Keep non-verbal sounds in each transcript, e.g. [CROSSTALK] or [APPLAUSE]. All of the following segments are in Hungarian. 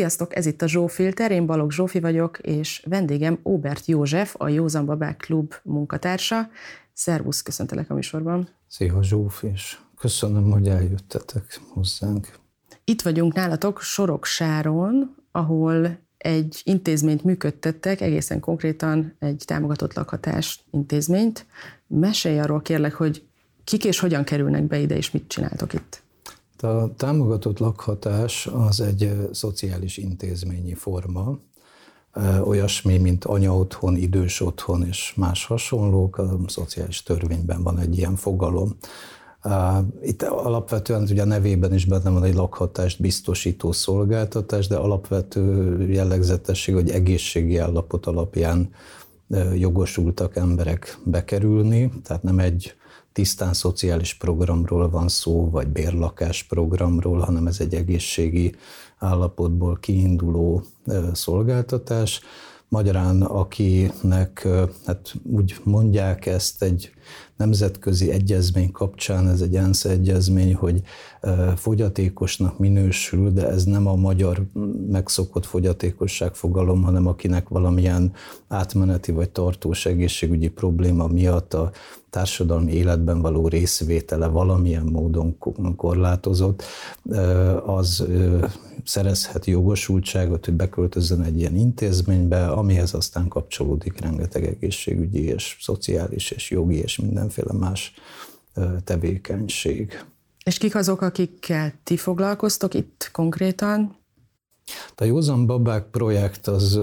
Sziasztok, ez itt a Zsófilter, én Balogh Zsófi vagyok, és vendégem Óbert József, a Józan Babák Klub munkatársa. Szervusz, köszöntelek a műsorban. Szia Zsófi, és köszönöm, hogy eljöttetek hozzánk. Itt vagyunk nálatok Soroksáron, ahol egy intézményt működtettek, egészen konkrétan egy támogatott lakhatás intézményt. Mesélj arról kérlek, hogy kik és hogyan kerülnek be ide, és mit csináltok itt? A támogatott lakhatás az egy szociális intézményi forma, olyasmi, mint anya otthon, idős otthon és más hasonlók. A szociális törvényben van egy ilyen fogalom. Itt alapvetően ugye a nevében is benne van egy lakhatást biztosító szolgáltatás, de alapvető jellegzetesség, hogy egészségi állapot alapján jogosultak emberek bekerülni, tehát nem egy tisztán szociális programról van szó, vagy bérlakás programról, hanem ez egy egészségi állapotból kiinduló szolgáltatás. Magyarán, akinek, hát úgy mondják ezt egy nemzetközi egyezmény kapcsán, ez egy ENSZ egyezmény, hogy fogyatékosnak minősül, de ez nem a magyar megszokott fogyatékosság fogalom, hanem akinek valamilyen átmeneti vagy tartós egészségügyi probléma miatt a társadalmi életben való részvétele valamilyen módon korlátozott, az szerezhet jogosultságot, hogy beköltözön egy ilyen intézménybe, amihez aztán kapcsolódik rengeteg egészségügyi és szociális és jogi és mindenféle más tevékenység. És kik azok, akikkel ti foglalkoztok itt konkrétan? A Józan Babák projekt az,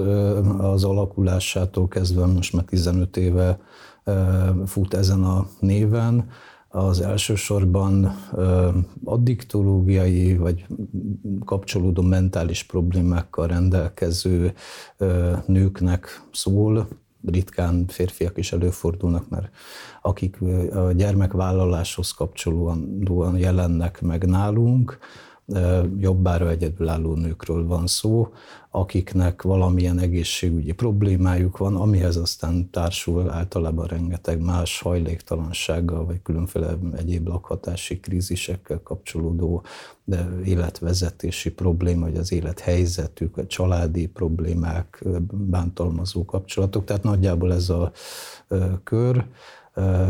az alakulásától kezdve most már 15 éve fut ezen a néven. Az elsősorban addiktológiai vagy kapcsolódó mentális problémákkal rendelkező nőknek szól, ritkán férfiak is előfordulnak, mert akik a gyermekvállaláshoz kapcsolóan jelennek meg nálunk, jobbára egyedülálló nőkről van szó, akiknek valamilyen egészségügyi problémájuk van, amihez aztán társul általában rengeteg más hajléktalansággal, vagy különféle egyéb lakhatási krízisekkel kapcsolódó de életvezetési probléma, vagy az élethelyzetük, a családi problémák, bántalmazó kapcsolatok, tehát nagyjából ez a kör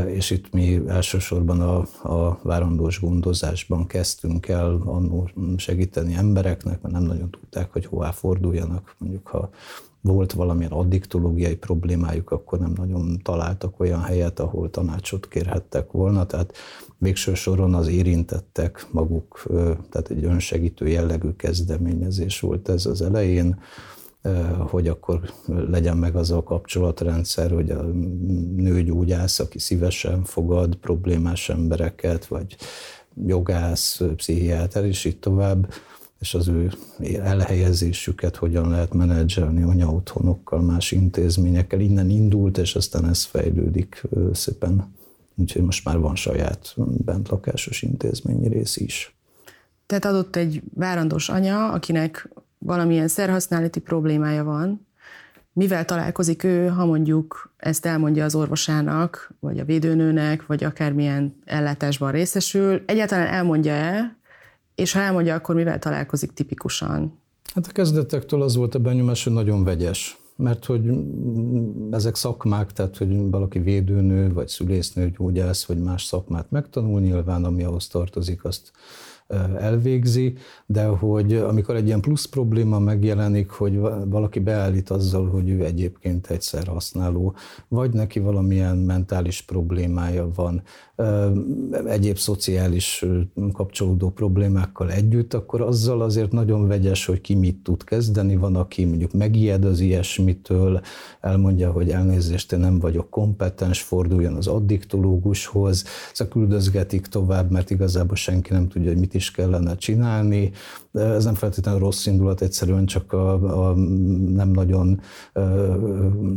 és itt mi elsősorban a, a várandós gondozásban kezdtünk el annó segíteni embereknek, mert nem nagyon tudták, hogy hová forduljanak. Mondjuk, ha volt valamilyen addiktológiai problémájuk, akkor nem nagyon találtak olyan helyet, ahol tanácsot kérhettek volna, tehát végső soron az érintettek maguk, tehát egy önsegítő jellegű kezdeményezés volt ez az elején, hogy akkor legyen meg az a kapcsolatrendszer, hogy a nőgyógyász, aki szívesen fogad problémás embereket, vagy jogász, pszichiáter, és így tovább, és az ő elhelyezésüket hogyan lehet menedzselni anyaotthonokkal, más intézményekkel. Innen indult, és aztán ez fejlődik szépen. Úgyhogy most már van saját bentlakásos intézményi rész is. Tehát adott egy várandós anya, akinek valamilyen szerhasználati problémája van, mivel találkozik ő, ha mondjuk ezt elmondja az orvosának, vagy a védőnőnek, vagy akármilyen ellátásban részesül, egyáltalán elmondja-e, és ha elmondja, akkor mivel találkozik tipikusan? Hát a kezdetektől az volt a benyomás, hogy nagyon vegyes mert hogy ezek szakmák, tehát hogy valaki védőnő, vagy szülésznő, gyógyász, vagy más szakmát megtanul, nyilván ami ahhoz tartozik, azt elvégzi, de hogy amikor egy ilyen plusz probléma megjelenik, hogy valaki beállít azzal, hogy ő egyébként egyszer használó, vagy neki valamilyen mentális problémája van, egyéb szociális kapcsolódó problémákkal együtt, akkor azzal azért nagyon vegyes, hogy ki mit tud kezdeni. Van, aki mondjuk megijed az ilyesmitől, elmondja, hogy elnézést, én nem vagyok kompetens, forduljon az addiktológushoz, szóval küldözgetik tovább, mert igazából senki nem tudja, hogy mit is kellene csinálni. Ez nem feltétlenül rossz indulat, egyszerűen csak a, a nem nagyon ö,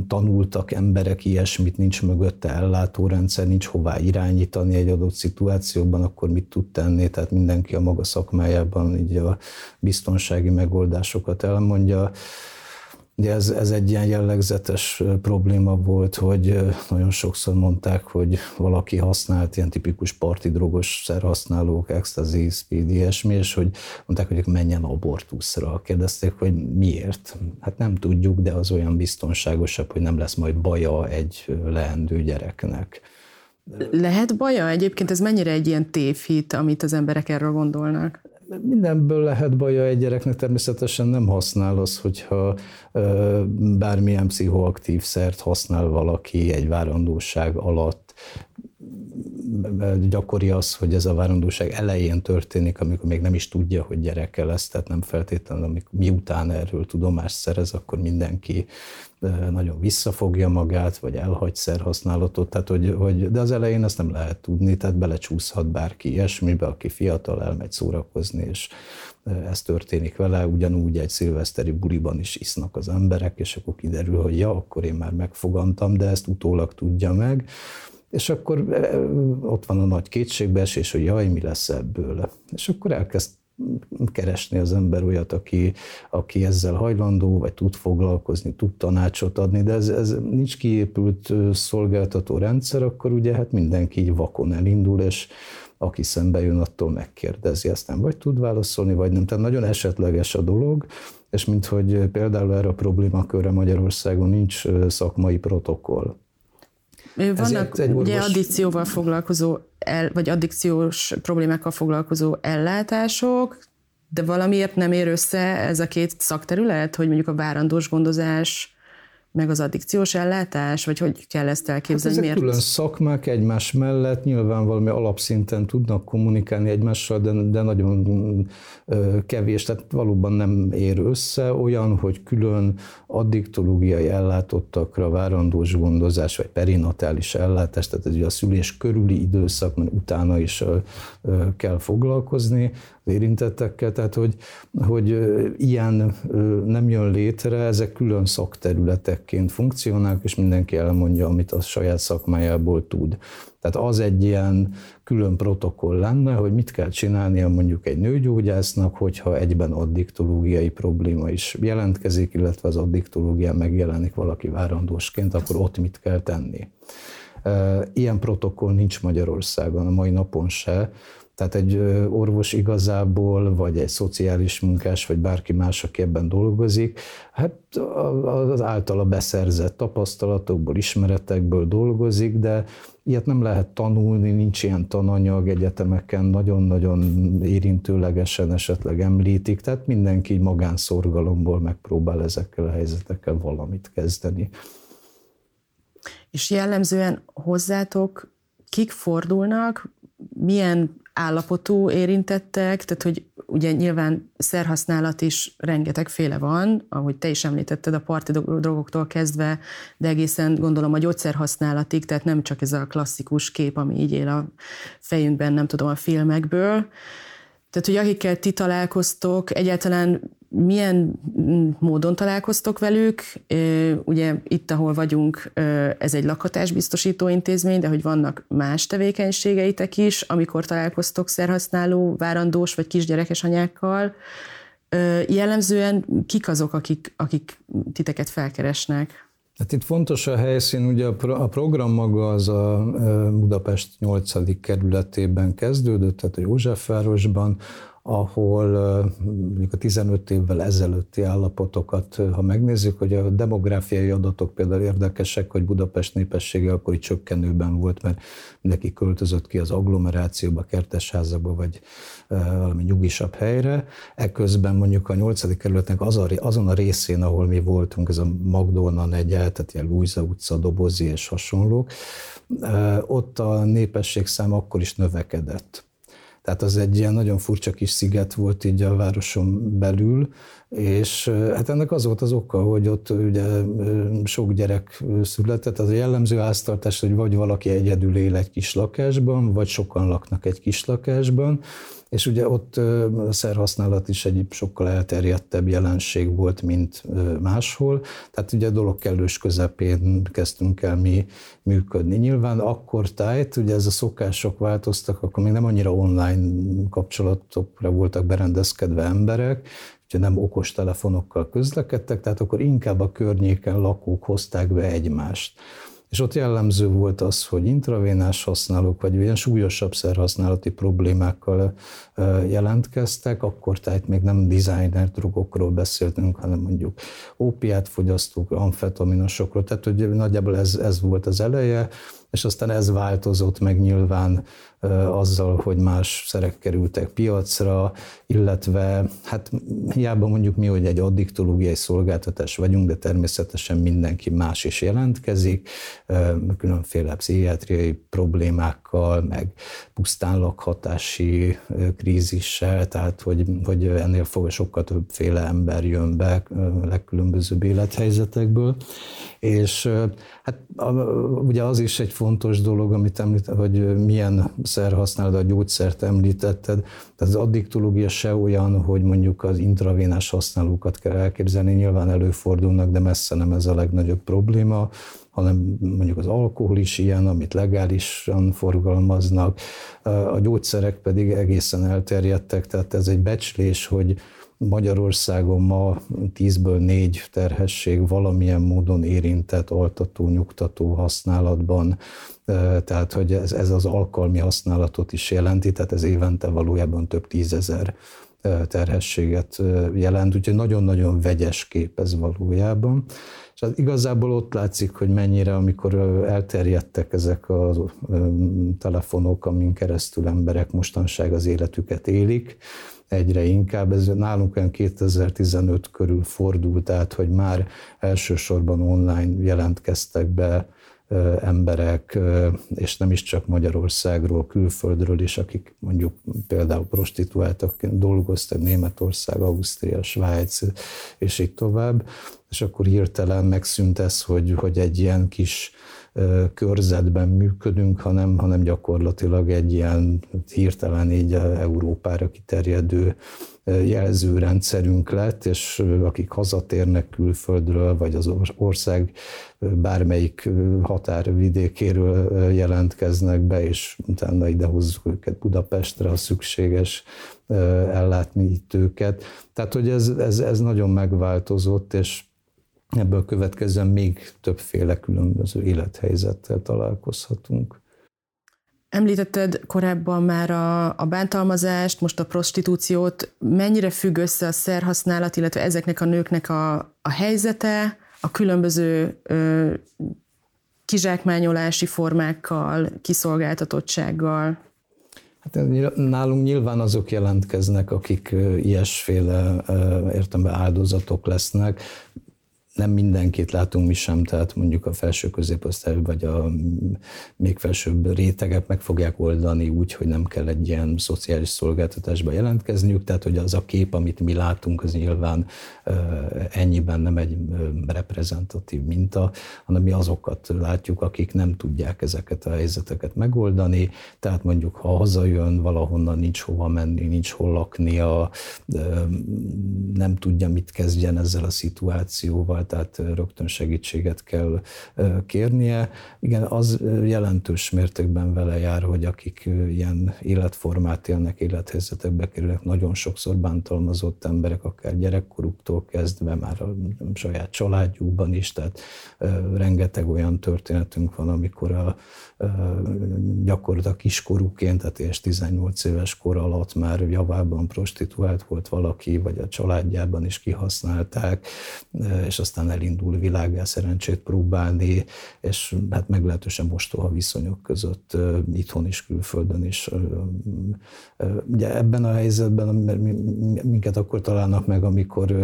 tanultak emberek ilyesmit, nincs mögötte ellátórendszer, nincs hová irányítani egy adott szituációban, akkor mit tud tenni, tehát mindenki a maga szakmájában így a biztonsági megoldásokat elmondja. Ugye ez, ez egy ilyen jellegzetes probléma volt, hogy nagyon sokszor mondták, hogy valaki használt ilyen tipikus parti drogos szerhasználók, ecstasy, speed, ilyesmi, és hogy mondták, hogy menjen abortuszra. Kérdezték, hogy miért? Hát nem tudjuk, de az olyan biztonságosabb, hogy nem lesz majd baja egy leendő gyereknek. Lehet baja? Egyébként ez mennyire egy ilyen tévhit, amit az emberek erről gondolnak? Mindenből lehet baja egy gyereknek, természetesen nem használ az, hogyha bármilyen pszichoaktív szert használ valaki egy várandóság alatt, gyakori az, hogy ez a várandóság elején történik, amikor még nem is tudja, hogy gyereke lesz, tehát nem feltétlenül, amikor miután erről tudomást szerez, akkor mindenki nagyon visszafogja magát, vagy elhagy szerhasználatot, tehát hogy, hogy, de az elején ezt nem lehet tudni, tehát belecsúszhat bárki ilyesmibe, aki fiatal elmegy szórakozni, és ez történik vele, ugyanúgy egy szilveszteri buliban is isznak az emberek, és akkor kiderül, hogy ja, akkor én már megfogantam, de ezt utólag tudja meg, és akkor ott van a nagy kétségbeesés, hogy jaj, mi lesz ebből. És akkor elkezd keresni az ember olyat, aki, aki ezzel hajlandó, vagy tud foglalkozni, tud tanácsot adni, de ez, ez nincs kiépült szolgáltató rendszer, akkor ugye hát mindenki így vakon elindul, és aki szembe jön, attól megkérdezi, aztán vagy tud válaszolni, vagy nem. Tehát nagyon esetleges a dolog, és mint hogy például erre a problémakörre Magyarországon nincs szakmai protokoll. Vannak egy orvos... ugye addikcióval foglalkozó, el, vagy addikciós problémákkal foglalkozó ellátások, de valamiért nem ér össze ez a két szakterület, hogy mondjuk a várandós gondozás meg az addikciós ellátás, vagy hogy kell ezt elképzelni? Hát ezek Miért? külön szakmák egymás mellett, nyilván valami alapszinten tudnak kommunikálni egymással, de, de nagyon kevés, tehát valóban nem ér össze olyan, hogy külön addiktológiai ellátottakra várandós gondozás, vagy perinatális ellátás, tehát ez ugye a szülés körüli időszak, mert utána is kell foglalkozni, érintettekkel, tehát hogy, hogy ilyen nem jön létre, ezek külön szakterületekként funkcionálnak, és mindenki elmondja, amit a saját szakmájából tud. Tehát az egy ilyen külön protokoll lenne, hogy mit kell csinálnia mondjuk egy nőgyógyásznak, hogyha egyben addiktológiai probléma is jelentkezik, illetve az addiktológia megjelenik valaki várandósként, akkor ott mit kell tenni. Ilyen protokoll nincs Magyarországon a mai napon se, tehát egy orvos igazából, vagy egy szociális munkás, vagy bárki más, aki ebben dolgozik, hát az általa beszerzett tapasztalatokból, ismeretekből dolgozik, de ilyet nem lehet tanulni, nincs ilyen tananyag egyetemeken, nagyon-nagyon érintőlegesen esetleg említik, tehát mindenki magánszorgalomból megpróbál ezekkel a helyzetekkel valamit kezdeni. És jellemzően hozzátok kik fordulnak, milyen állapotú érintettek, tehát hogy ugye nyilván szerhasználat is rengetegféle van, ahogy te is említetted, a parti drogoktól kezdve, de egészen gondolom a gyógyszerhasználatig, tehát nem csak ez a klasszikus kép, ami így él a fejünkben, nem tudom, a filmekből. Tehát, hogy akikkel ti találkoztok, egyáltalán milyen módon találkoztok velük? Ugye itt, ahol vagyunk, ez egy lakhatásbiztosító intézmény, de hogy vannak más tevékenységeitek is, amikor találkoztok szerhasználó, várandós vagy kisgyerekes anyákkal. Jellemzően kik azok, akik, akik titeket felkeresnek? Hát itt fontos a helyszín, ugye a program maga az a Budapest 8. kerületében kezdődött, tehát a Józsefvárosban, ahol mondjuk a 15 évvel ezelőtti állapotokat, ha megnézzük, hogy a demográfiai adatok például érdekesek, hogy Budapest népessége akkor így csökkenőben volt, mert mindenki költözött ki az agglomerációba, kertesházakba, vagy valami nyugisabb helyre. Ekközben mondjuk a 8. kerületnek az a, azon a részén, ahol mi voltunk, ez a Magdolna negyel, tehát ilyen Lújza utca, Dobozi és hasonlók, ott a népesség szám akkor is növekedett tehát az egy ilyen nagyon furcsa kis sziget volt így a városon belül, és hát ennek az volt az oka, hogy ott ugye sok gyerek született, az a jellemző háztartás, hogy vagy valaki egyedül él egy kis lakásban, vagy sokan laknak egy kis lakásban, és ugye ott a szerhasználat is egy sokkal elterjedtebb jelenség volt, mint máshol, tehát ugye a dolog kellős közepén kezdtünk el mi működni. Nyilván akkor tájt, ugye ez a szokások változtak, akkor még nem annyira online kapcsolatokra voltak berendezkedve emberek, hogyha nem okos telefonokkal közlekedtek, tehát akkor inkább a környéken lakók hozták be egymást. És ott jellemző volt az, hogy intravénás használók, vagy ilyen súlyosabb szerhasználati problémákkal jelentkeztek, akkor tehát még nem designer drogokról beszéltünk, hanem mondjuk ópiát fogyasztók, amfetaminosokról, tehát hogy nagyjából ez, ez volt az eleje, és aztán ez változott meg nyilván azzal, hogy más szerek kerültek piacra, illetve hát hiába mondjuk mi, hogy egy addiktológiai szolgáltatás vagyunk, de természetesen mindenki más is jelentkezik, különféle pszichiátriai problémákkal, meg pusztán lakhatási krízissel, tehát hogy, hogy ennél fog sokkal többféle ember jön be legkülönbözőbb élethelyzetekből, és hát ugye az is egy fontos dolog, amit említ, hogy milyen szer használod, a gyógyszert említetted, tehát az addiktológia se olyan, hogy mondjuk az intravénás használókat kell elképzelni, nyilván előfordulnak, de messze nem ez a legnagyobb probléma, hanem mondjuk az alkohol is ilyen, amit legálisan forgalmaznak, a gyógyszerek pedig egészen elterjedtek, tehát ez egy becslés, hogy Magyarországon ma 10-ből 4 terhesség valamilyen módon érintett altató, nyugtató használatban, tehát hogy ez, ez az alkalmi használatot is jelenti, tehát ez évente valójában több tízezer terhességet jelent, úgyhogy nagyon-nagyon vegyes kép ez valójában. És az igazából ott látszik, hogy mennyire, amikor elterjedtek ezek a telefonok, amin keresztül emberek mostanság az életüket élik, egyre inkább. Ez nálunk olyan 2015 körül fordult át, hogy már elsősorban online jelentkeztek be emberek, és nem is csak Magyarországról, külföldről is, akik mondjuk például prostituáltak, dolgoztak Németország, Ausztria, Svájc, és így tovább, és akkor hirtelen megszűnt ez, hogy, hogy egy ilyen kis körzetben működünk, hanem, hanem gyakorlatilag egy ilyen hirtelen így Európára kiterjedő jelzőrendszerünk lett, és akik hazatérnek külföldről, vagy az ország bármelyik határvidékéről jelentkeznek be, és utána idehozzuk őket Budapestre, a szükséges ellátni őket. Tehát, hogy ez, ez, ez nagyon megváltozott, és ebből következően még többféle különböző élethelyzettel találkozhatunk. Említetted korábban már a, a bántalmazást, most a prostitúciót. Mennyire függ össze a szerhasználat, illetve ezeknek a nőknek a, a helyzete, a különböző ö, kizsákmányolási formákkal, kiszolgáltatottsággal? Hát nálunk nyilván azok jelentkeznek, akik ilyesféle értembe áldozatok lesznek nem mindenkit látunk mi sem, tehát mondjuk a felső középosztály vagy a még felsőbb rétegek meg fogják oldani úgy, hogy nem kell egy ilyen szociális szolgáltatásba jelentkezniük, tehát hogy az a kép, amit mi látunk, az nyilván ennyiben nem egy reprezentatív minta, hanem mi azokat látjuk, akik nem tudják ezeket a helyzeteket megoldani, tehát mondjuk ha hazajön, valahonnan nincs hova menni, nincs hol laknia, nem tudja, mit kezdjen ezzel a szituációval, tehát rögtön segítséget kell kérnie. Igen, az jelentős mértékben vele jár, hogy akik ilyen életformát élnek, élethelyzetekbe kerülnek, nagyon sokszor bántalmazott emberek, akár gyerekkoruktól kezdve, már a saját családjukban is, tehát rengeteg olyan történetünk van, amikor a, gyakorlatilag kiskorúként, tehát és 18 éves kor alatt már javában prostituált volt valaki, vagy a családjában is kihasználták, és aztán elindul világá szerencsét próbálni, és hát meglehetősen mostoha viszonyok között itthon is, külföldön is. Ugye ebben a helyzetben minket akkor találnak meg, amikor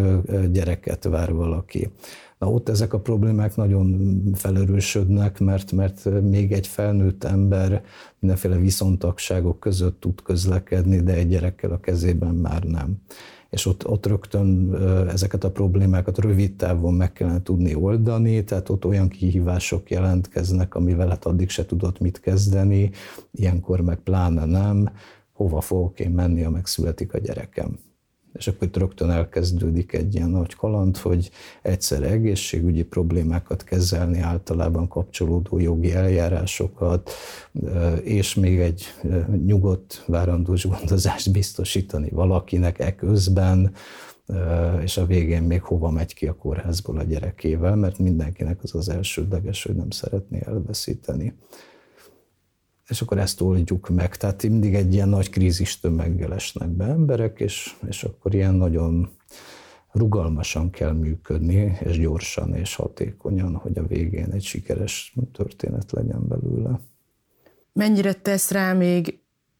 gyereket vár valaki. Na ott ezek a problémák nagyon felerősödnek, mert, mert még egy felnőtt ember mindenféle viszontagságok között tud közlekedni, de egy gyerekkel a kezében már nem. És ott, ott rögtön ezeket a problémákat rövid távon meg kellene tudni oldani, tehát ott olyan kihívások jelentkeznek, amivel hát addig se tudott mit kezdeni, ilyenkor meg pláne nem, hova fogok én menni, ha megszületik a gyerekem és akkor itt rögtön elkezdődik egy ilyen nagy kaland, hogy egyszer egészségügyi problémákat kezelni, általában kapcsolódó jogi eljárásokat, és még egy nyugodt, várandós gondozást biztosítani valakinek e közben, és a végén még hova megy ki a kórházból a gyerekével, mert mindenkinek az az elsődleges, hogy nem szeretné elveszíteni. És akkor ezt oldjuk meg. Tehát mindig egy ilyen nagy krízis tömeggel esnek be emberek, és, és akkor ilyen nagyon rugalmasan kell működni, és gyorsan és hatékonyan, hogy a végén egy sikeres történet legyen belőle. Mennyire tesz rá még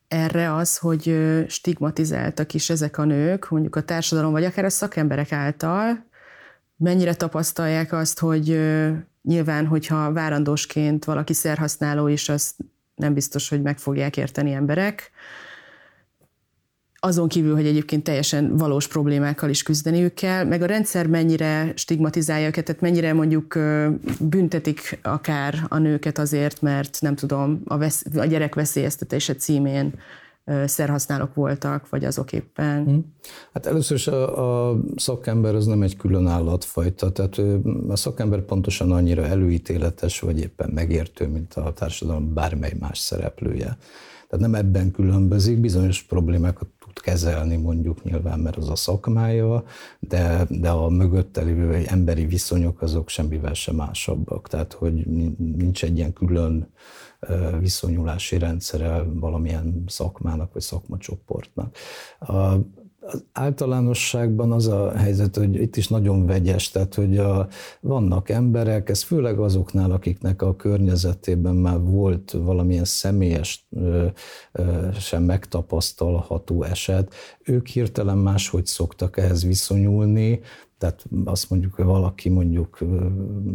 erre az, hogy stigmatizáltak is ezek a nők, mondjuk a társadalom, vagy akár a szakemberek által, mennyire tapasztalják azt, hogy nyilván, hogyha várandósként valaki szerhasználó is, azt nem biztos, hogy meg fogják érteni emberek, azon kívül, hogy egyébként teljesen valós problémákkal is küzdeniük kell, meg a rendszer mennyire stigmatizálja őket, tehát mennyire mondjuk büntetik akár a nőket azért, mert nem tudom, a, vesz, a gyerek veszélyeztetése címén szerhasználók voltak, vagy azok éppen? Hmm. Hát először is a, a szakember az nem egy külön állatfajta, tehát a szakember pontosan annyira előítéletes, vagy éppen megértő, mint a társadalom bármely más szereplője. Tehát nem ebben különbözik, bizonyos problémákat kezelni mondjuk nyilván, mert az a szakmája, de, de a mögötte lévő emberi viszonyok azok semmivel sem másabbak. Tehát, hogy nincs egy ilyen külön viszonyulási rendszere valamilyen szakmának vagy szakmacsoportnak. Az általánosságban az a helyzet, hogy itt is nagyon vegyes, tehát hogy a, vannak emberek, ez főleg azoknál, akiknek a környezetében már volt valamilyen személyes, ö, ö, sem megtapasztalható eset, ők hirtelen máshogy szoktak ehhez viszonyulni, tehát azt mondjuk, hogy valaki mondjuk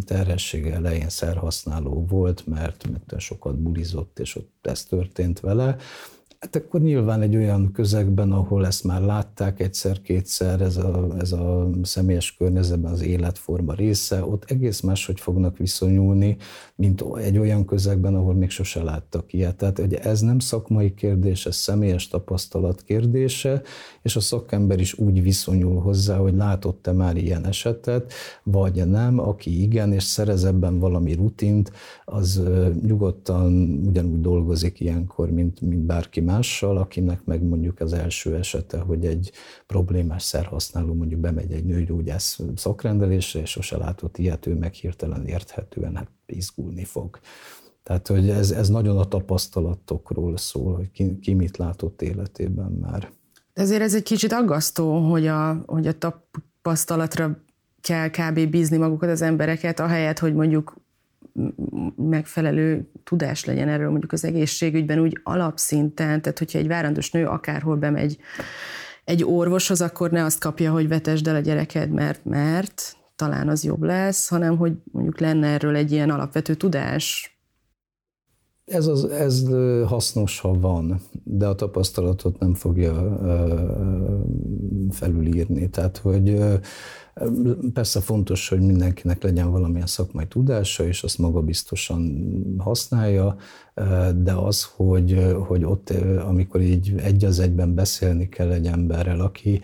terhessége elején szerhasználó volt, mert, mert sokat bulizott, és ott ez történt vele, Hát akkor nyilván egy olyan közegben, ahol ezt már látták egyszer-kétszer, ez a, ez a személyes környezetben az életforma része, ott egész máshogy fognak viszonyulni, mint egy olyan közegben, ahol még sose láttak ilyet. Tehát hogy ez nem szakmai kérdés, ez személyes tapasztalat kérdése, és a szakember is úgy viszonyul hozzá, hogy látott-e már ilyen esetet, vagy nem, aki igen, és szerez ebben valami rutint, az nyugodtan ugyanúgy dolgozik ilyenkor, mint, mint bárki mással, akinek meg mondjuk az első esete, hogy egy problémás szerhasználó mondjuk bemegy egy nőgyógyász szakrendelésre, és sose látott ilyet, ő meg hirtelen érthetően hát izgulni fog. Tehát, hogy ez, ez nagyon a tapasztalatokról szól, hogy ki, ki mit látott életében már. De ezért ez egy kicsit aggasztó, hogy a, hogy a tapasztalatra kell kb. bízni magukat az embereket, ahelyett, hogy mondjuk megfelelő tudás legyen erről mondjuk az egészségügyben úgy alapszinten, tehát hogyha egy várandós nő akárhol bemegy egy orvoshoz, akkor ne azt kapja, hogy vetesd el a gyereked, mert, mert talán az jobb lesz, hanem hogy mondjuk lenne erről egy ilyen alapvető tudás. Ez, az, ez hasznos, ha van, de a tapasztalatot nem fogja felülírni. Tehát, hogy Persze fontos, hogy mindenkinek legyen valamilyen szakmai tudása, és azt magabiztosan használja, de az, hogy, hogy ott, amikor így egy az egyben beszélni kell egy emberrel, aki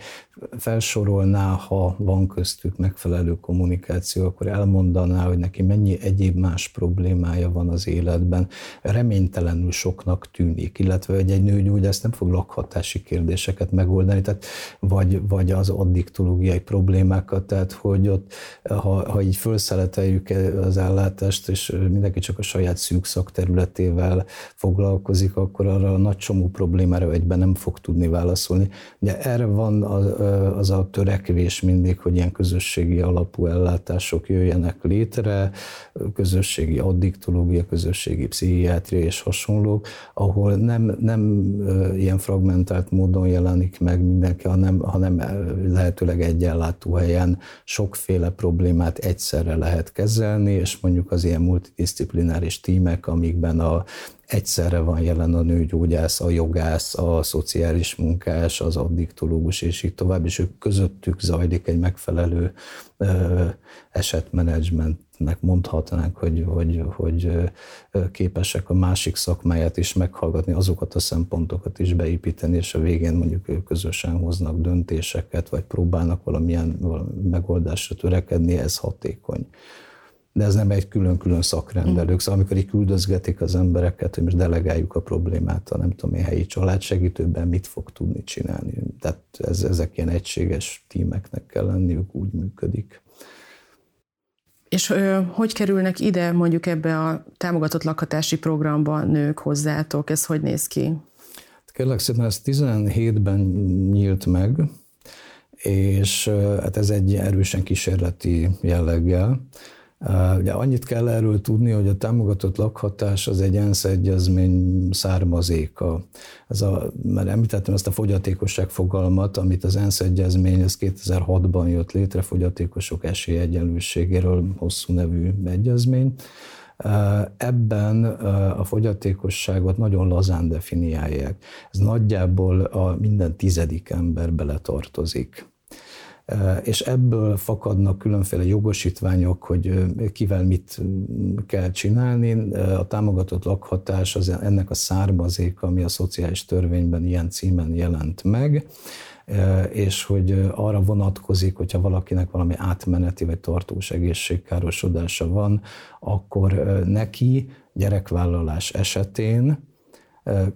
felsorolná, ha van köztük megfelelő kommunikáció, akkor elmondaná, hogy neki mennyi egyéb más problémája van az életben. Reménytelenül soknak tűnik, illetve hogy egy nőgyógyász nem fog lakhatási kérdéseket megoldani, tehát vagy, vagy az addiktológiai problémákat, tehát hogy ott, ha, ha így felszeleteljük az ellátást, és mindenki csak a saját szűk szakterületével foglalkozik, akkor arra a nagy csomó problémára egyben nem fog tudni válaszolni. Ugye erre van az, az a törekvés mindig, hogy ilyen közösségi alapú ellátások jöjjenek létre, közösségi addiktológia, közösségi pszichiátria és hasonlók, ahol nem, nem ilyen fragmentált módon jelenik meg mindenki, hanem, hanem lehetőleg egy ellátóhelyen sokféle problémát egyszerre lehet kezelni, és mondjuk az ilyen multidisziplináris tímek, amikben a egyszerre van jelen a nőgyógyász, a jogász, a szociális munkás, az addiktológus, és így tovább, és ők közöttük zajlik egy megfelelő esetmenedzsmentnek mondhatnánk, hogy, hogy, hogy képesek a másik szakmáját is meghallgatni, azokat a szempontokat is beépíteni, és a végén mondjuk ők közösen hoznak döntéseket, vagy próbálnak valamilyen megoldásra törekedni, ez hatékony. De ez nem egy külön-külön szakrendelők. Szóval amikor így küldözgetik az embereket, hogy most delegáljuk a problémát a nem tudom én helyi családsegítőben, mit fog tudni csinálni. Tehát ez, ezek ilyen egységes tímeknek kell lenniük, úgy működik. És ö, hogy kerülnek ide mondjuk ebbe a támogatott lakhatási programba nők hozzátok? Ez hogy néz ki? Kérlek szépen, ez 17-ben nyílt meg, és hát ez egy erősen kísérleti jelleggel. Ugye annyit kell erről tudni, hogy a támogatott lakhatás az egy ENSZ egyezmény származéka. Ez a, mert említettem ezt a fogyatékosság fogalmat, amit az ENSZ egyezmény, ez 2006-ban jött létre, fogyatékosok esélyegyenlőségéről hosszú nevű egyezmény. Ebben a fogyatékosságot nagyon lazán definiálják. Ez nagyjából a minden tizedik ember beletartozik és ebből fakadnak különféle jogosítványok, hogy kivel mit kell csinálni. A támogatott lakhatás az ennek a származéka, ami a szociális törvényben ilyen címen jelent meg, és hogy arra vonatkozik, hogyha valakinek valami átmeneti vagy tartós egészségkárosodása van, akkor neki gyerekvállalás esetén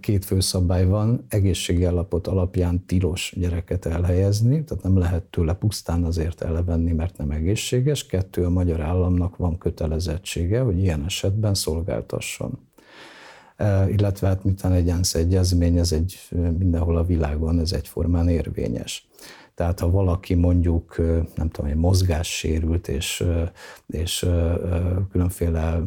két fő szabály van, egészségi állapot alapján tilos gyereket elhelyezni, tehát nem lehet tőle pusztán azért elevenni, mert nem egészséges. Kettő, a magyar államnak van kötelezettsége, hogy ilyen esetben szolgáltasson. Illetve hát miután egy ENSZ egyezmény, ez egy mindenhol a világon, ez egyformán érvényes. Tehát ha valaki mondjuk, nem tudom, egy mozgássérült, és, és különféle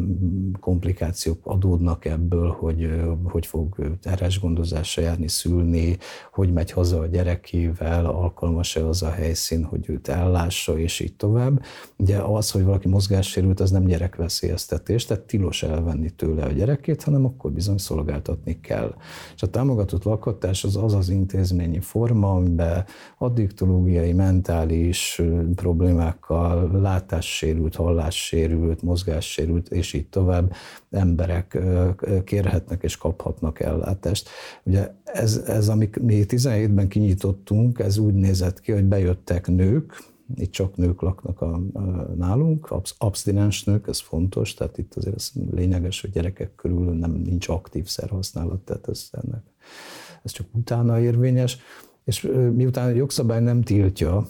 komplikációk adódnak ebből, hogy hogy fog terhes gondozásra járni, szülni, hogy megy haza a gyerekével, alkalmas-e az a helyszín, hogy őt ellássa, és így tovább. Ugye az, hogy valaki mozgássérült, az nem gyerekveszélyeztetés, tehát tilos elvenni tőle a gyerekét, hanem akkor bizony szolgáltatni kell. És a támogatott lakhatás az az az intézményi forma, amiben addig pszichológiai, mentális problémákkal, látássérült, hallássérült, mozgássérült, és így tovább emberek kérhetnek és kaphatnak ellátást. Ugye ez, ez amit mi 17-ben kinyitottunk, ez úgy nézett ki, hogy bejöttek nők, itt csak nők laknak a, a, nálunk, abstinens nők, ez fontos, tehát itt azért ez lényeges, hogy gyerekek körül nem nincs aktív szerhasználat, tehát ez, ennek, ez csak utána érvényes. És miután a jogszabály nem tiltja,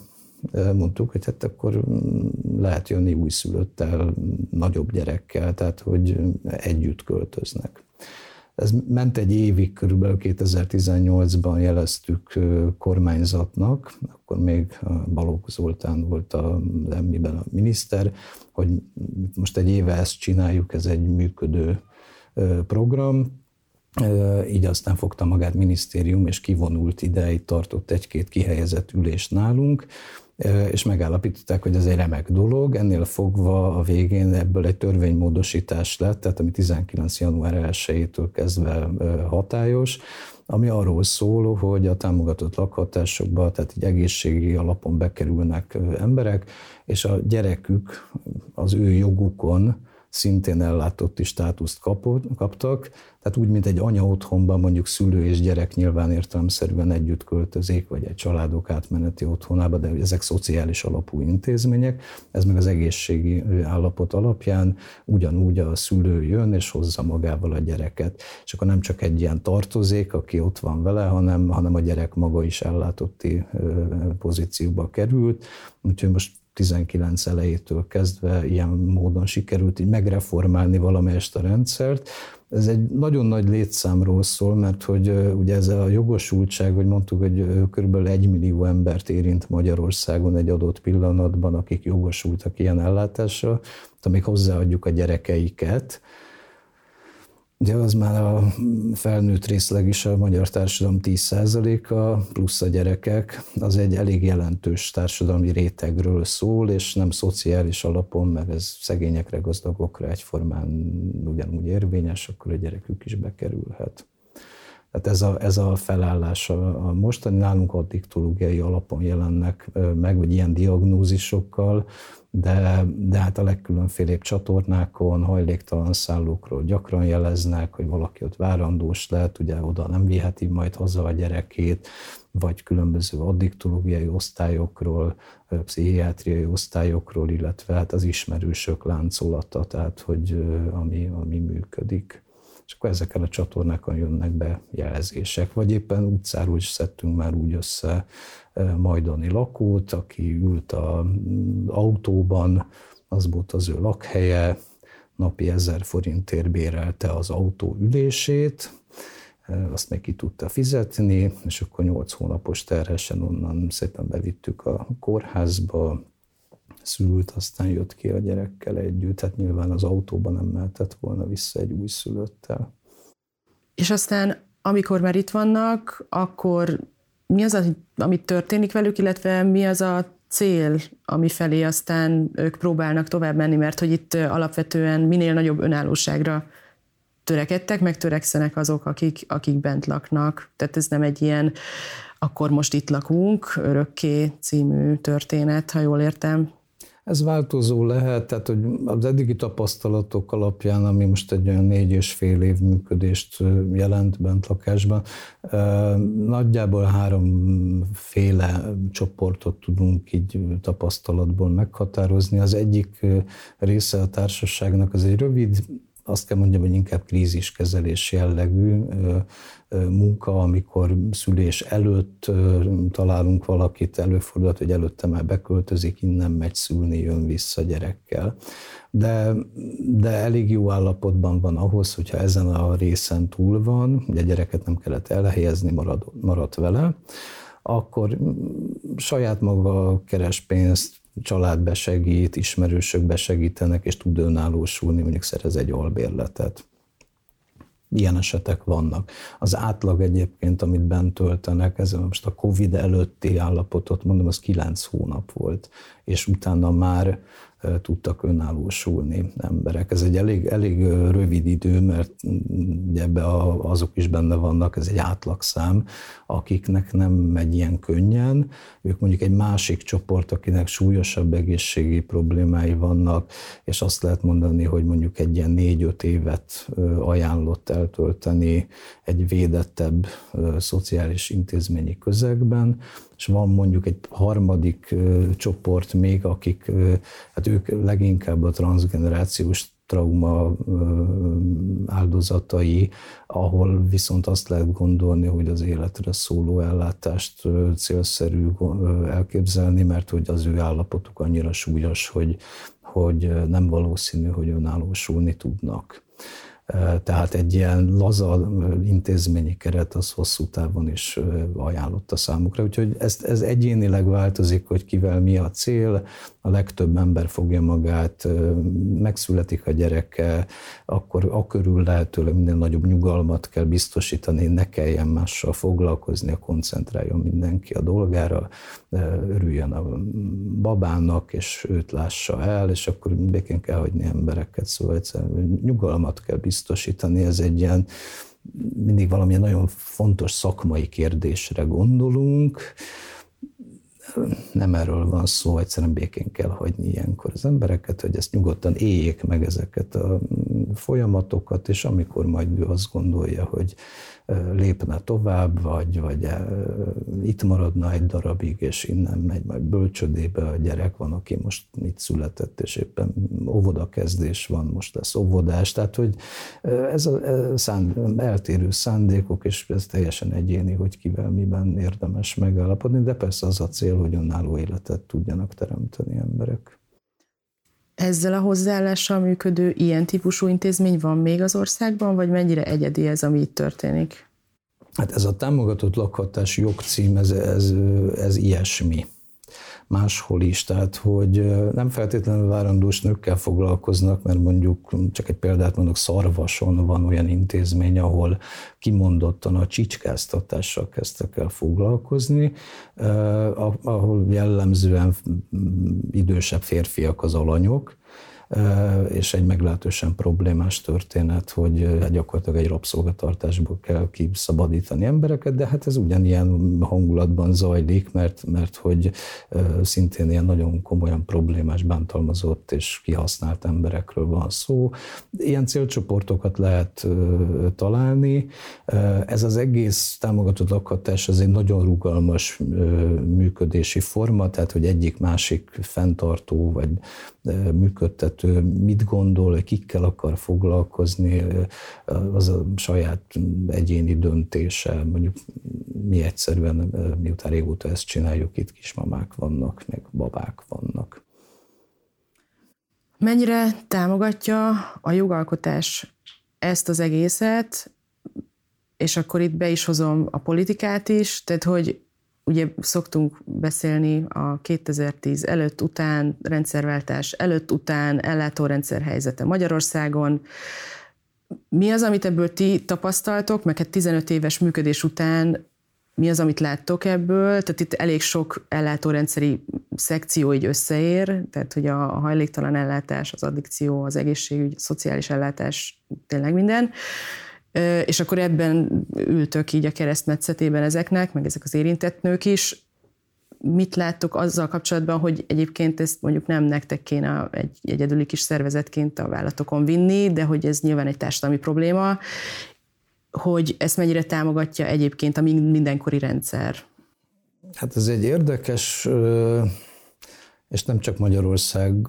mondtuk, hogy hát akkor mm, lehet jönni újszülöttel, nagyobb gyerekkel, tehát hogy együtt költöznek. Ez ment egy évig, körülbelül 2018-ban jeleztük kormányzatnak, akkor még Balogh Zoltán volt a emmiben a miniszter, hogy most egy éve ezt csináljuk, ez egy működő program, így aztán fogta magát minisztérium, és kivonult ide, itt tartott egy-két kihelyezett ülést nálunk, és megállapították, hogy ez egy remek dolog, ennél fogva a végén ebből egy törvénymódosítás lett, tehát ami 19. január 1-től kezdve hatályos, ami arról szól, hogy a támogatott lakhatásokba, tehát egy egészségi alapon bekerülnek emberek, és a gyerekük az ő jogukon szintén ellátotti státuszt kapott, kaptak, tehát úgy, mint egy anya otthonban mondjuk szülő és gyerek nyilván értelemszerűen együtt költözik, vagy egy családok átmeneti otthonába, de ezek szociális alapú intézmények, ez meg az egészségi állapot alapján ugyanúgy a szülő jön és hozza magával a gyereket. És akkor nem csak egy ilyen tartozék, aki ott van vele, hanem, hanem a gyerek maga is ellátotti pozícióba került. Úgyhogy most 19 elejétől kezdve ilyen módon sikerült így megreformálni valamelyest a rendszert. Ez egy nagyon nagy létszámról szól, mert hogy ugye ez a jogosultság, hogy mondtuk, hogy körülbelül egy millió embert érint Magyarországon egy adott pillanatban, akik jogosultak ilyen ellátásra, amíg hozzáadjuk a gyerekeiket, Ugye az már a felnőtt részleg is a magyar társadalom 10%-a, plusz a gyerekek, az egy elég jelentős társadalmi rétegről szól, és nem szociális alapon, mert ez szegényekre, gazdagokra egyformán ugyanúgy érvényes, akkor a gyerekük is bekerülhet. Tehát ez a, ez a felállás. A, a mostani nálunk addiktológiai alapon jelennek meg, vagy ilyen diagnózisokkal, de, de hát a legkülönfélébb csatornákon, hajléktalan szállókról gyakran jeleznek, hogy valaki ott várandós lehet, ugye oda nem viheti majd haza a gyerekét, vagy különböző addiktológiai osztályokról, pszichiátriai osztályokról, illetve hát az ismerősök láncolata, tehát hogy ami, ami működik. És akkor ezeken a csatornákon jönnek be jelzések, vagy éppen utcáról is szedtünk már úgy össze majdani lakót, aki ült az mm, autóban, az volt az ő lakhelye, napi ezer forintért bérelte az autó ülését, azt meg tudta fizetni, és akkor nyolc hónapos terhesen onnan szépen bevittük a kórházba, szült, aztán jött ki a gyerekkel együtt, tehát nyilván az autóban nem mehetett volna vissza egy új szülöttel. És aztán, amikor már itt vannak, akkor mi az, amit történik velük, illetve mi az a cél, ami felé aztán ők próbálnak tovább menni, mert hogy itt alapvetően minél nagyobb önállóságra törekedtek, meg törekszenek azok, akik, akik bent laknak. Tehát ez nem egy ilyen akkor most itt lakunk, örökké című történet, ha jól értem. Ez változó lehet, tehát hogy az eddigi tapasztalatok alapján, ami most egy olyan négy és fél év működést jelent bent lakásban, nagyjából háromféle csoportot tudunk így tapasztalatból meghatározni. Az egyik része a társaságnak az egy rövid azt kell mondjam, hogy inkább kríziskezelés jellegű munka, amikor szülés előtt találunk valakit, előfordulhat, hogy előtte már beköltözik, innen megy szülni, jön vissza gyerekkel. De, de elég jó állapotban van ahhoz, hogyha ezen a részen túl van, ugye gyereket nem kellett elhelyezni, marad, maradt vele, akkor saját maga keres pénzt, család besegít, ismerősök besegítenek, és tud önállósulni, mondjuk szerez egy albérletet. Ilyen esetek vannak. Az átlag egyébként, amit bent töltenek, ez most a Covid előtti állapotot mondom, az kilenc hónap volt, és utána már tudtak önállósulni emberek. Ez egy elég, elég rövid idő, mert ugye ebbe azok is benne vannak, ez egy átlagszám, akiknek nem megy ilyen könnyen. Ők mondjuk egy másik csoport, akinek súlyosabb egészségi problémái vannak, és azt lehet mondani, hogy mondjuk egy ilyen négy-öt évet ajánlott eltölteni egy védettebb szociális intézményi közegben, és van mondjuk egy harmadik csoport még, akik, hát ők leginkább a transgenerációs trauma áldozatai, ahol viszont azt lehet gondolni, hogy az életre szóló ellátást célszerű elképzelni, mert hogy az ő állapotuk annyira súlyos, hogy, hogy nem valószínű, hogy önállósulni tudnak. Tehát egy ilyen laza intézményi keret az hosszú távon is ajánlott a számukra. Úgyhogy ez, ez egyénileg változik, hogy kivel mi a cél, a legtöbb ember fogja magát, megszületik a gyereke, akkor a körül lehetőleg minden nagyobb nyugalmat kell biztosítani, ne kelljen mással foglalkozni, koncentráljon mindenki a dolgára, örüljön a babának, és őt lássa el, és akkor békén kell hagyni embereket, szóval egyszerűen nyugalmat kell biztosítani, ez egy ilyen mindig valamilyen nagyon fontos szakmai kérdésre gondolunk, nem erről van szó, egyszerűen békén kell hagyni ilyenkor az embereket, hogy ezt nyugodtan éljék meg ezeket a folyamatokat, és amikor majd ő azt gondolja, hogy lépne tovább, vagy, vagy itt maradna egy darabig, és innen megy majd bölcsödébe a gyerek, van, aki most itt született, és éppen kezdés van, most lesz óvodás, tehát hogy ez a szánd, eltérő szándékok, és ez teljesen egyéni, hogy kivel miben érdemes megállapodni, de persze az a cél, hogy önálló életet tudjanak teremteni emberek. Ezzel a hozzáállással működő ilyen típusú intézmény van még az országban, vagy mennyire egyedi ez, ami itt történik? Hát ez a támogatott lakhatás jogcím, ez, ez, ez ilyesmi máshol is, tehát hogy nem feltétlenül várandós nőkkel foglalkoznak, mert mondjuk csak egy példát mondok, Szarvason van olyan intézmény, ahol kimondottan a csicskáztatással kezdtek el foglalkozni, ahol jellemzően idősebb férfiak az alanyok, és egy meglehetősen problémás történet, hogy gyakorlatilag egy rabszolgatartásból kell kiszabadítani embereket, de hát ez ugyanilyen hangulatban zajlik, mert, mert hogy szintén ilyen nagyon komolyan problémás, bántalmazott és kihasznált emberekről van szó. Ilyen célcsoportokat lehet találni. Ez az egész támogatott lakhatás az egy nagyon rugalmas működési forma, tehát hogy egyik másik fenntartó vagy működtető mit gondol, kikkel akar foglalkozni, az a saját egyéni döntése. Mondjuk mi egyszerűen, miután régóta ezt csináljuk, itt kismamák vannak, meg babák vannak. Mennyire támogatja a jogalkotás ezt az egészet, és akkor itt be is hozom a politikát is, tehát hogy ugye szoktunk beszélni a 2010 előtt, után, rendszerváltás előtt, után, ellátórendszer helyzete Magyarországon. Mi az, amit ebből ti tapasztaltok, meg hát 15 éves működés után mi az, amit láttok ebből? Tehát itt elég sok ellátórendszeri szekció így összeér, tehát hogy a hajléktalan ellátás, az addikció, az egészségügy, a szociális ellátás, tényleg minden és akkor ebben ültök így a keresztmetszetében ezeknek, meg ezek az érintett nők is. Mit láttok azzal kapcsolatban, hogy egyébként ezt mondjuk nem nektek kéne egy egyedüli kis szervezetként a vállatokon vinni, de hogy ez nyilván egy társadalmi probléma, hogy ezt mennyire támogatja egyébként a mindenkori rendszer? Hát ez egy érdekes és nem csak Magyarország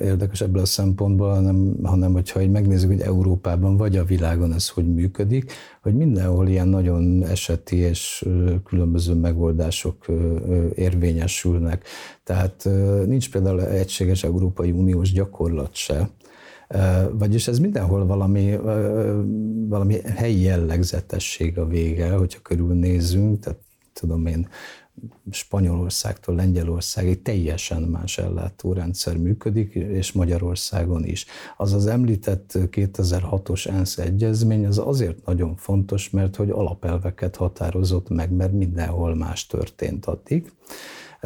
érdekes ebből a szempontból, hanem, hanem hogyha hogy megnézzük, hogy Európában vagy a világon ez hogy működik, hogy mindenhol ilyen nagyon eseti és különböző megoldások érvényesülnek. Tehát nincs például egységes Európai Uniós gyakorlat se, vagyis ez mindenhol valami, valami helyi jellegzetesség a vége, hogyha körülnézünk, tehát tudom én, Spanyolországtól Lengyelországig teljesen más ellátórendszer működik, és Magyarországon is. Az az említett 2006-os ENSZ egyezmény az azért nagyon fontos, mert hogy alapelveket határozott meg, mert mindenhol más történt addig.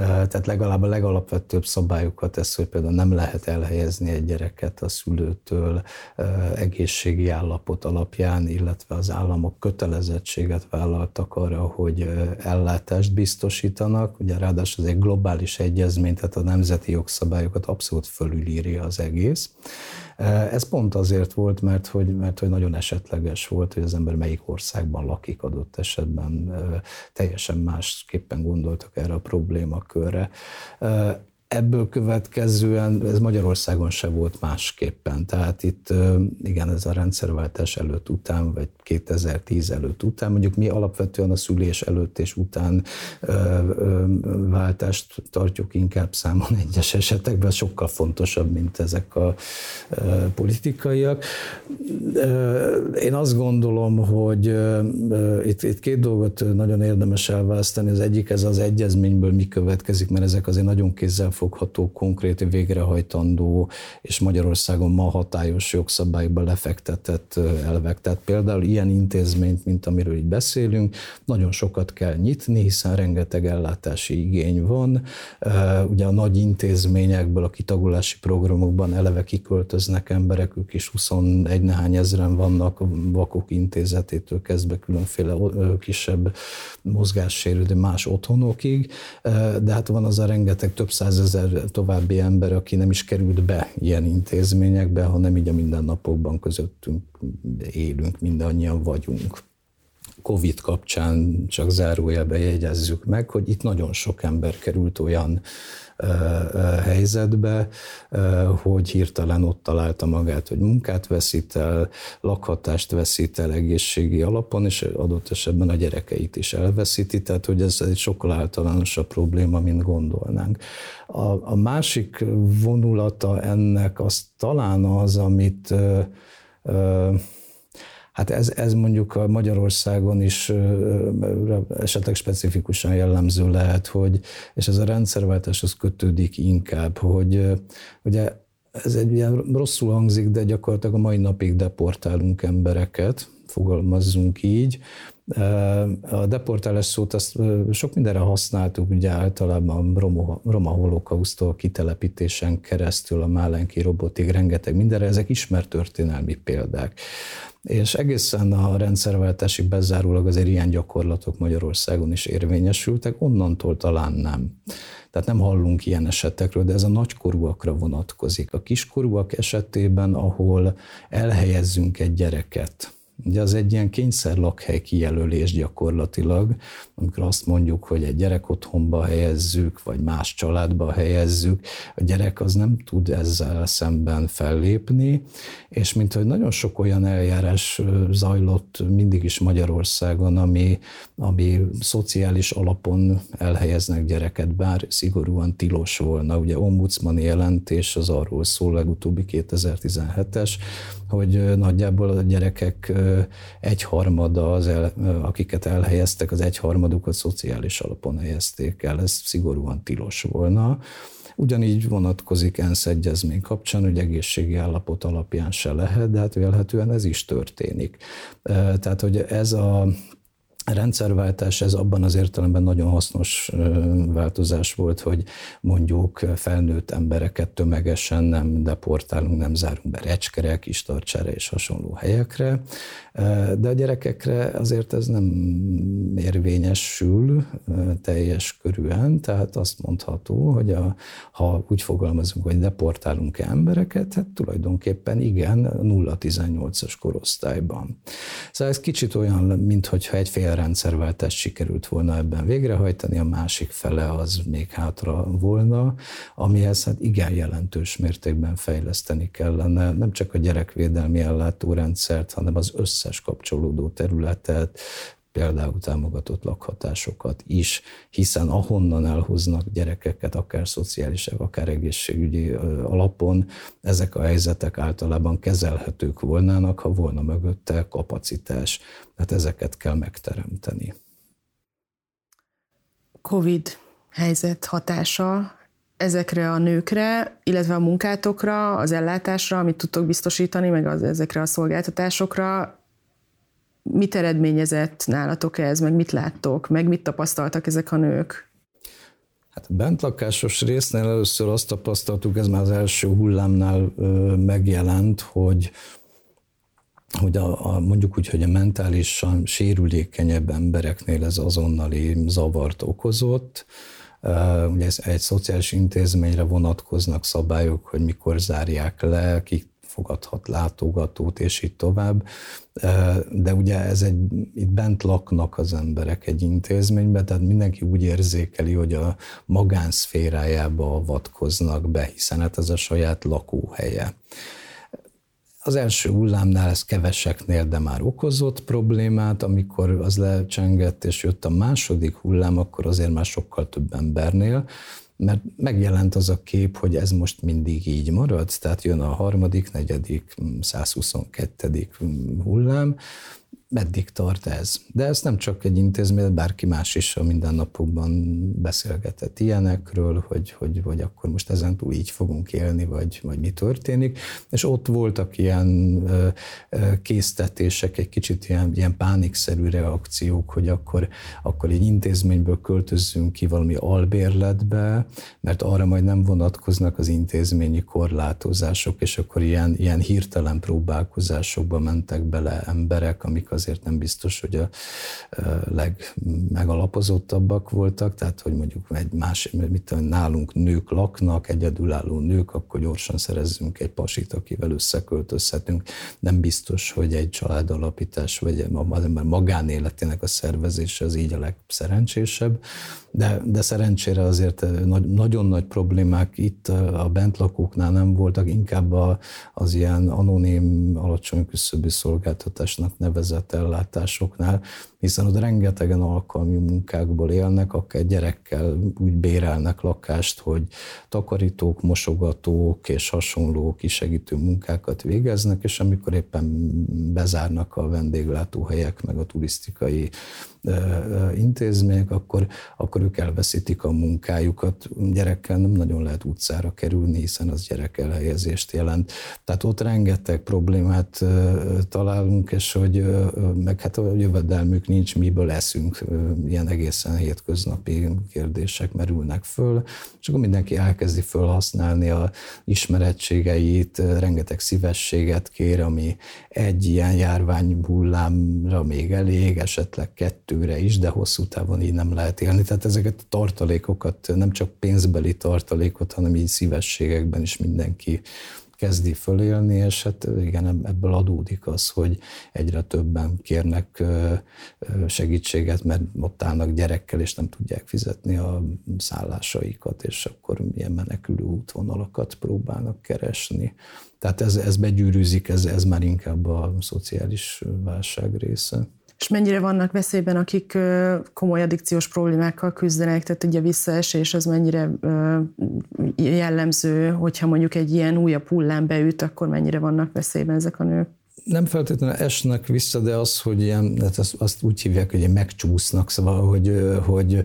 Tehát legalább a legalapvetőbb szabályokat ez, hogy például nem lehet elhelyezni egy gyereket a szülőtől egészségi állapot alapján, illetve az államok kötelezettséget vállaltak arra, hogy ellátást biztosítanak. Ugye ráadásul ez egy globális egyezmény, tehát a nemzeti jogszabályokat abszolút fölülírja az egész. Ez pont azért volt, mert hogy, mert hogy nagyon esetleges volt, hogy az ember melyik országban lakik adott esetben, teljesen másképpen gondoltak erre a problémakörre. Ebből következően ez Magyarországon se volt másképpen. Tehát itt igen, ez a rendszerváltás előtt után, vagy 2010 előtt után, mondjuk mi alapvetően a szülés előtt és után váltást tartjuk inkább számon egyes esetekben, sokkal fontosabb, mint ezek a politikaiak. Én azt gondolom, hogy itt, itt két dolgot nagyon érdemes elválasztani. Az egyik ez az egyezményből mi következik, mert ezek azért nagyon kézzel kézzelfogható, konkrét, végrehajtandó és Magyarországon ma hatályos jogszabályban lefektetett elvek. Tehát például ilyen intézményt, mint amiről így beszélünk, nagyon sokat kell nyitni, hiszen rengeteg ellátási igény van. Ugye a nagy intézményekből, a kitagulási programokban eleve kiköltöznek emberek, ők is 21 nehány ezeren vannak, vakok intézetétől kezdve különféle kisebb mozgássérülő más otthonokig, de hát van az a rengeteg több százezer ezer további ember, aki nem is került be ilyen intézményekbe, hanem így a mindennapokban közöttünk élünk, mindannyian vagyunk. Covid kapcsán csak zárójelbe jegyezzük meg, hogy itt nagyon sok ember került olyan helyzetbe, hogy hirtelen ott találta magát, hogy munkát veszít el, lakhatást veszít el egészségi alapon, és adott esetben a gyerekeit is elveszíti, tehát hogy ez egy sokkal általánosabb probléma, mint gondolnánk. A, a másik vonulata ennek az talán az, amit Hát ez, ez mondjuk Magyarországon is esetleg specifikusan jellemző lehet, hogy, és ez a rendszerváltáshoz kötődik inkább, hogy ugye ez egy ilyen rosszul hangzik, de gyakorlatilag a mai napig deportálunk embereket, fogalmazzunk így. A deportálás szót azt sok mindenre használtuk, ugye általában roma, roma holokausztól kitelepítésen keresztül a Málenki robotig, rengeteg mindenre, ezek ismert történelmi példák. És egészen a rendszerváltásig bezárólag azért ilyen gyakorlatok Magyarországon is érvényesültek, onnantól talán nem. Tehát nem hallunk ilyen esetekről, de ez a nagykorúakra vonatkozik. A kiskorúak esetében, ahol elhelyezzünk egy gyereket, Ugye az egy ilyen kényszer lakhely kijelölés gyakorlatilag, amikor azt mondjuk, hogy egy gyerek otthonba helyezzük, vagy más családba helyezzük, a gyerek az nem tud ezzel szemben fellépni, és mint hogy nagyon sok olyan eljárás zajlott mindig is Magyarországon, ami, ami szociális alapon elhelyeznek gyereket, bár szigorúan tilos volna. Ugye ombudsmani jelentés az arról szól, legutóbbi 2017-es, hogy nagyjából a gyerekek egyharmada, az el, akiket elhelyeztek, az egyharmadukat szociális alapon helyezték el, ez szigorúan tilos volna. Ugyanígy vonatkozik ENSZ egyezmény kapcsán, hogy egészségi állapot alapján se lehet, de hát vélhetően ez is történik. Tehát, hogy ez a rendszerváltás ez abban az értelemben nagyon hasznos változás volt, hogy mondjuk felnőtt embereket tömegesen nem deportálunk, nem zárunk be recskere, kis tartsára és hasonló helyekre, de a gyerekekre azért ez nem érvényesül teljes körűen, tehát azt mondható, hogy a, ha úgy fogalmazunk, hogy deportálunk -e embereket, hát tulajdonképpen igen, 0-18-as korosztályban. Szóval ez kicsit olyan, mintha egy fél rendszerváltást sikerült volna ebben végrehajtani, a másik fele az még hátra volna, amihez hát igen jelentős mértékben fejleszteni kellene, nem csak a gyerekvédelmi ellátórendszert, hanem az összes kapcsolódó területet, például támogatott lakhatásokat is, hiszen ahonnan elhoznak gyerekeket, akár szociális, akár egészségügyi alapon, ezek a helyzetek általában kezelhetők volnának, ha volna mögötte kapacitás. Tehát ezeket kell megteremteni. Covid helyzet hatása ezekre a nőkre, illetve a munkátokra, az ellátásra, amit tudtok biztosítani, meg az, ezekre a szolgáltatásokra mit eredményezett nálatok ez, meg mit láttok, meg mit tapasztaltak ezek a nők? Hát a bentlakásos résznél először azt tapasztaltuk, ez már az első hullámnál megjelent, hogy hogy a, a, mondjuk úgy, hogy a mentálisan sérülékenyebb embereknél ez azonnali zavart okozott. Ugye ez egy szociális intézményre vonatkoznak szabályok, hogy mikor zárják le, kik fogadhat látogatót, és így tovább. De ugye ez egy, itt bent laknak az emberek egy intézményben, tehát mindenki úgy érzékeli, hogy a magánszférájába avatkoznak be, hiszen hát ez a saját lakóhelye. Az első hullámnál ez keveseknél, de már okozott problémát, amikor az lecsengett, és jött a második hullám, akkor azért már sokkal több embernél, mert megjelent az a kép, hogy ez most mindig így marad, tehát jön a harmadik, negyedik, 122. hullám, meddig tart ez. De ez nem csak egy intézmény, bárki más is a mindennapokban beszélgetett ilyenekről, hogy, hogy, hogy akkor most ezen túl így fogunk élni, vagy, vagy mi történik. És ott voltak ilyen késztetések, egy kicsit ilyen, ilyen pánikszerű reakciók, hogy akkor, akkor egy intézményből költözzünk ki valami albérletbe, mert arra majd nem vonatkoznak az intézményi korlátozások, és akkor ilyen, ilyen hirtelen próbálkozásokba mentek bele emberek, amik az azért nem biztos, hogy a legmegalapozottabbak voltak, tehát hogy mondjuk egy más, mit tudom, nálunk nők laknak, egyedülálló nők, akkor gyorsan szerezzünk egy pasit, akivel összeköltözhetünk. Nem biztos, hogy egy családalapítás, vagy az ember magánéletének a szervezése az így a legszerencsésebb, de, de szerencsére azért nagy, nagyon nagy problémák itt a bentlakóknál nem voltak, inkább a, az ilyen anonim, alacsony küszöbű szolgáltatásnak nevezett ellátásoknál, hiszen ott rengetegen alkalmi munkákból élnek, akár gyerekkel úgy bérelnek lakást, hogy takarítók, mosogatók és hasonló kisegítő munkákat végeznek, és amikor éppen bezárnak a vendéglátóhelyek, meg a turisztikai intézmények, akkor, akkor ők elveszítik a munkájukat. Gyerekkel nem nagyon lehet utcára kerülni, hiszen az gyerek elhelyezést jelent. Tehát ott rengeteg problémát találunk, és hogy meg hát a jövedelmük nincs, miből eszünk, ilyen egészen hétköznapi kérdések merülnek föl, és akkor mindenki elkezdi felhasználni a ismerettségeit, rengeteg szívességet kér, ami egy ilyen járvány hullámra még elég, esetleg kettőre is, de hosszú távon így nem lehet élni. Tehát ezeket a tartalékokat, nem csak pénzbeli tartalékot, hanem így szívességekben is mindenki kezdi fölélni, és hát igen, ebből adódik az, hogy egyre többen kérnek segítséget, mert ott állnak gyerekkel, és nem tudják fizetni a szállásaikat, és akkor milyen menekülő útvonalakat próbálnak keresni. Tehát ez, ez begyűrűzik, ez, ez már inkább a szociális válság része. És mennyire vannak veszélyben, akik komoly addikciós problémákkal küzdenek, tehát ugye visszaesés az mennyire jellemző, hogyha mondjuk egy ilyen újabb hullám beüt, akkor mennyire vannak veszélyben ezek a nők? Nem feltétlenül esnek vissza, de az, hogy ilyen, hát azt, azt úgy hívják, hogy megcsúsznak, szóval, hogy, hogy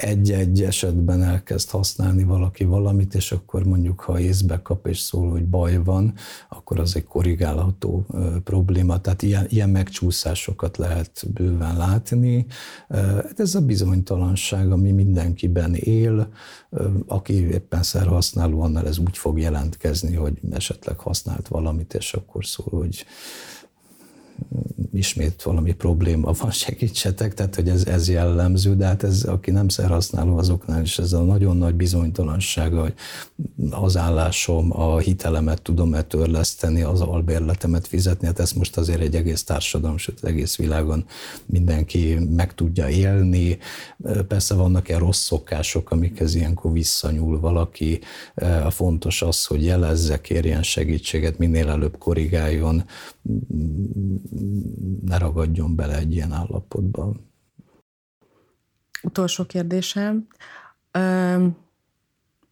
egy-egy esetben elkezd használni valaki valamit, és akkor mondjuk, ha észbe kap és szól, hogy baj van, akkor az egy korrigálható probléma. Tehát ilyen, ilyen megcsúszásokat lehet bőven látni. Hát ez a bizonytalanság, ami mindenkiben él, aki éppen szerhasználó, annál ez úgy fog jelentkezni, hogy esetleg használt valamit, és akkor szól, hogy ismét valami probléma van, [LAUGHS] segítsetek, tehát hogy ez, ez jellemző, de hát ez, aki nem szerhasználó azoknál is ez a nagyon nagy bizonytalansága, hogy az állásom, a hitelemet tudom-e törleszteni, az albérletemet fizetni, hát ezt most azért egy egész társadalom, sőt egész világon mindenki meg tudja élni. Persze vannak-e rossz szokások, amikhez ilyenkor visszanyúl valaki. A fontos az, hogy jelezze, kérjen segítséget, minél előbb korrigáljon, ne ragadjon bele egy ilyen állapotba. Utolsó kérdésem.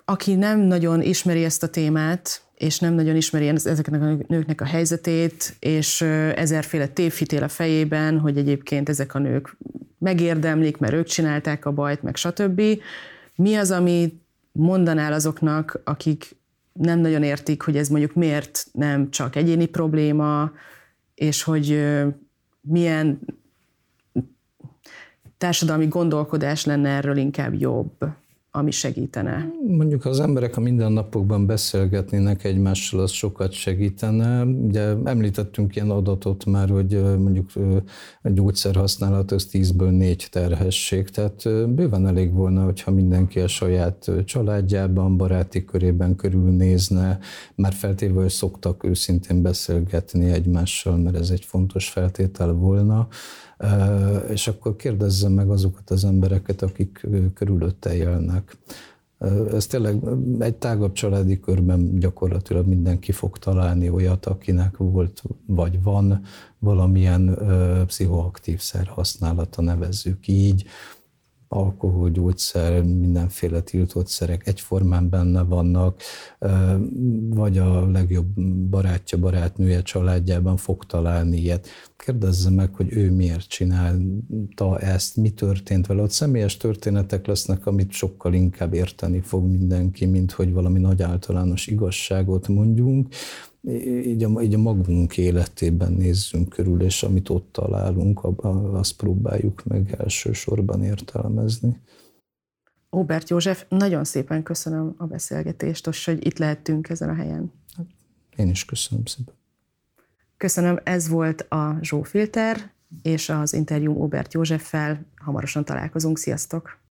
Aki nem nagyon ismeri ezt a témát, és nem nagyon ismeri ezeknek a nőknek a helyzetét, és ezerféle tévhitél a fejében, hogy egyébként ezek a nők megérdemlik, mert ők csinálták a bajt, meg stb. Mi az, ami mondanál azoknak, akik nem nagyon értik, hogy ez mondjuk miért nem csak egyéni probléma, és hogy milyen társadalmi gondolkodás lenne erről inkább jobb, ami segítene? Mondjuk, az emberek a mindennapokban beszélgetnének egymással, az sokat segítene. Ugye említettünk ilyen adatot már, hogy mondjuk a gyógyszerhasználat az 10-ből 4 terhesség, tehát bőven elég volna, hogyha mindenki a saját családjában, baráti körében körülnézne, már feltéve, hogy szoktak őszintén beszélgetni egymással, mert ez egy fontos feltétel volna és akkor kérdezzem meg azokat az embereket, akik körülötte élnek. Ez tényleg egy tágabb családi körben gyakorlatilag mindenki fog találni olyat, akinek volt vagy van valamilyen pszichoaktív szer használata, nevezzük így, alkohol, gyógyszer, mindenféle tiltott szerek egyformán benne vannak, vagy a legjobb barátja, barátnője családjában fog találni ilyet. Kérdezze meg, hogy ő miért csinálta ezt, mi történt vele. Ott személyes történetek lesznek, amit sokkal inkább érteni fog mindenki, mint hogy valami nagy általános igazságot mondjunk így a, így a magunk életében nézzünk körül, és amit ott találunk, azt próbáljuk meg elsősorban értelmezni. Óbert József, nagyon szépen köszönöm a beszélgetést, és hogy itt lehettünk ezen a helyen. Én is köszönöm szépen. Köszönöm, ez volt a Zsófilter, és az interjú Óbert Józseffel. Hamarosan találkozunk, sziasztok!